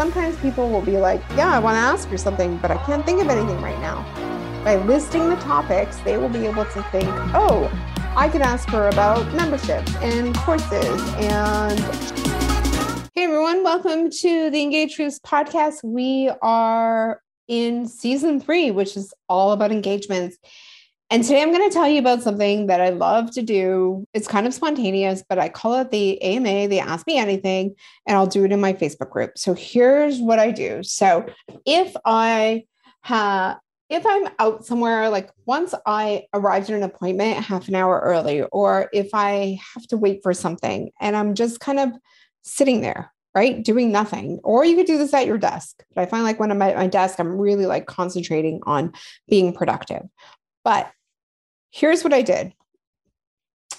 sometimes people will be like, Yeah, I want to ask you something, but I can't think of anything right now. By listing the topics, they will be able to think, Oh, I can ask her about memberships and courses. And hey, everyone, welcome to the Engage Truths podcast. We are in season three, which is all about engagements. And today I'm going to tell you about something that I love to do. It's kind of spontaneous, but I call it the AMA, the Ask Me Anything, and I'll do it in my Facebook group. So here's what I do. So if I have if I'm out somewhere, like once I arrived at an appointment half an hour early, or if I have to wait for something and I'm just kind of sitting there, right, doing nothing, or you could do this at your desk. But I find like when I'm at my desk, I'm really like concentrating on being productive. But here's what I did.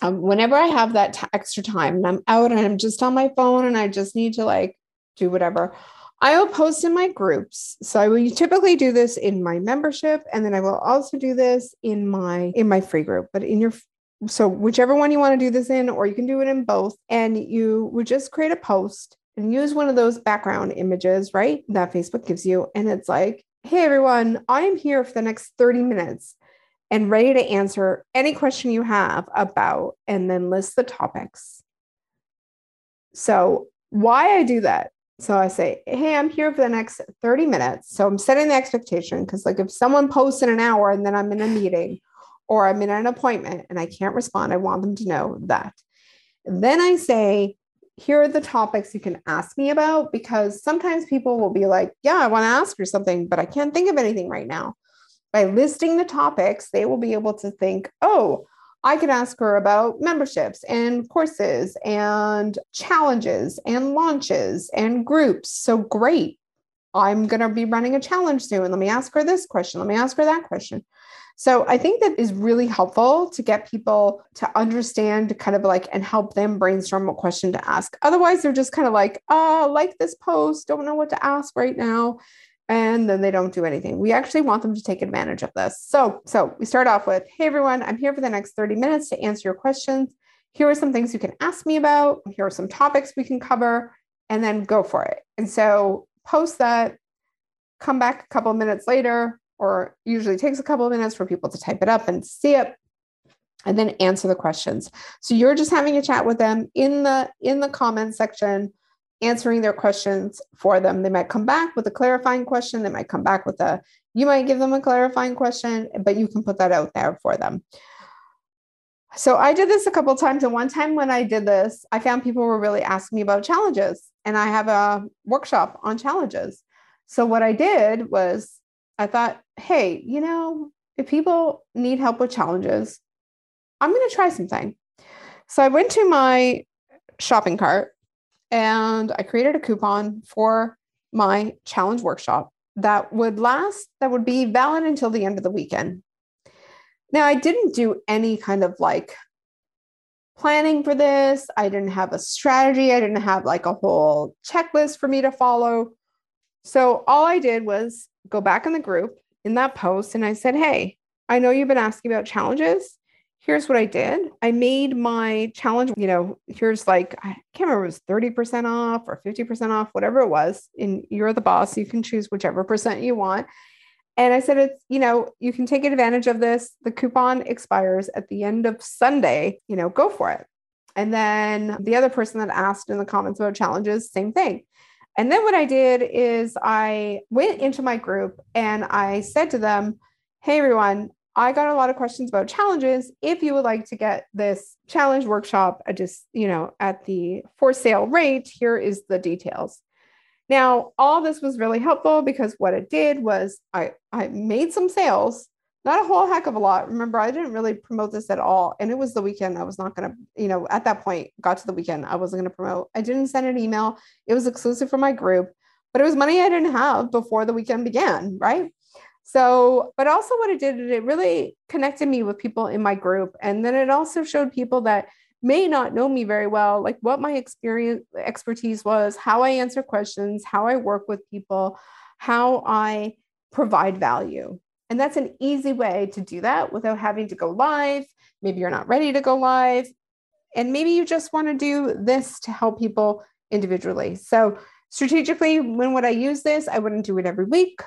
Um, whenever I have that t- extra time and I'm out and I'm just on my phone and I just need to like do whatever, I will post in my groups. So I will typically do this in my membership, and then I will also do this in my in my free group. But in your so whichever one you want to do this in, or you can do it in both, and you would just create a post and use one of those background images, right? That Facebook gives you, and it's like, hey everyone, I am here for the next 30 minutes and ready to answer any question you have about, and then list the topics. So, why I do that? So I say, hey, I'm here for the next 30 minutes. So I'm setting the expectation because, like, if someone posts in an hour and then I'm in a meeting or I'm in an appointment and I can't respond, I want them to know that. Then I say, here are the topics you can ask me about because sometimes people will be like, yeah, I want to ask you something, but I can't think of anything right now by listing the topics, they will be able to think, oh, I could ask her about memberships and courses and challenges and launches and groups. So great. I'm going to be running a challenge soon. Let me ask her this question. Let me ask her that question. So I think that is really helpful to get people to understand kind of like and help them brainstorm what question to ask. Otherwise, they're just kind of like, uh, like this post, don't know what to ask right now and then they don't do anything. We actually want them to take advantage of this. So, so we start off with, "Hey everyone, I'm here for the next 30 minutes to answer your questions. Here are some things you can ask me about. Here are some topics we can cover." And then go for it. And so post that, come back a couple of minutes later, or usually takes a couple of minutes for people to type it up and see it and then answer the questions. So you're just having a chat with them in the in the comment section answering their questions for them. They might come back with a clarifying question. They might come back with a, you might give them a clarifying question, but you can put that out there for them. So I did this a couple times. And one time when I did this, I found people were really asking me about challenges. And I have a workshop on challenges. So what I did was I thought, hey, you know, if people need help with challenges, I'm going to try something. So I went to my shopping cart and I created a coupon for my challenge workshop that would last, that would be valid until the end of the weekend. Now, I didn't do any kind of like planning for this. I didn't have a strategy. I didn't have like a whole checklist for me to follow. So, all I did was go back in the group in that post and I said, Hey, I know you've been asking about challenges here's what I did. I made my challenge, you know, here's like, I can't remember, it was 30% off or 50% off, whatever it was. And you're the boss, you can choose whichever percent you want. And I said, it's, you know, you can take advantage of this. The coupon expires at the end of Sunday, you know, go for it. And then the other person that asked in the comments about challenges, same thing. And then what I did is I went into my group and I said to them, Hey, everyone, I got a lot of questions about challenges. If you would like to get this challenge workshop at just, you know, at the for sale rate, here is the details. Now, all this was really helpful because what it did was I, I made some sales, not a whole heck of a lot. Remember, I didn't really promote this at all. And it was the weekend. I was not going to, you know, at that point, got to the weekend, I wasn't going to promote. I didn't send an email. It was exclusive for my group, but it was money I didn't have before the weekend began, right? So, but also what it did, it really connected me with people in my group. And then it also showed people that may not know me very well, like what my experience expertise was, how I answer questions, how I work with people, how I provide value. And that's an easy way to do that without having to go live. Maybe you're not ready to go live. And maybe you just want to do this to help people individually. So Strategically, when would I use this? I wouldn't do it every week,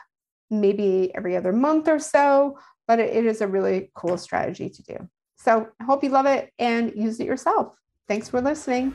maybe every other month or so, but it is a really cool strategy to do. So I hope you love it and use it yourself. Thanks for listening.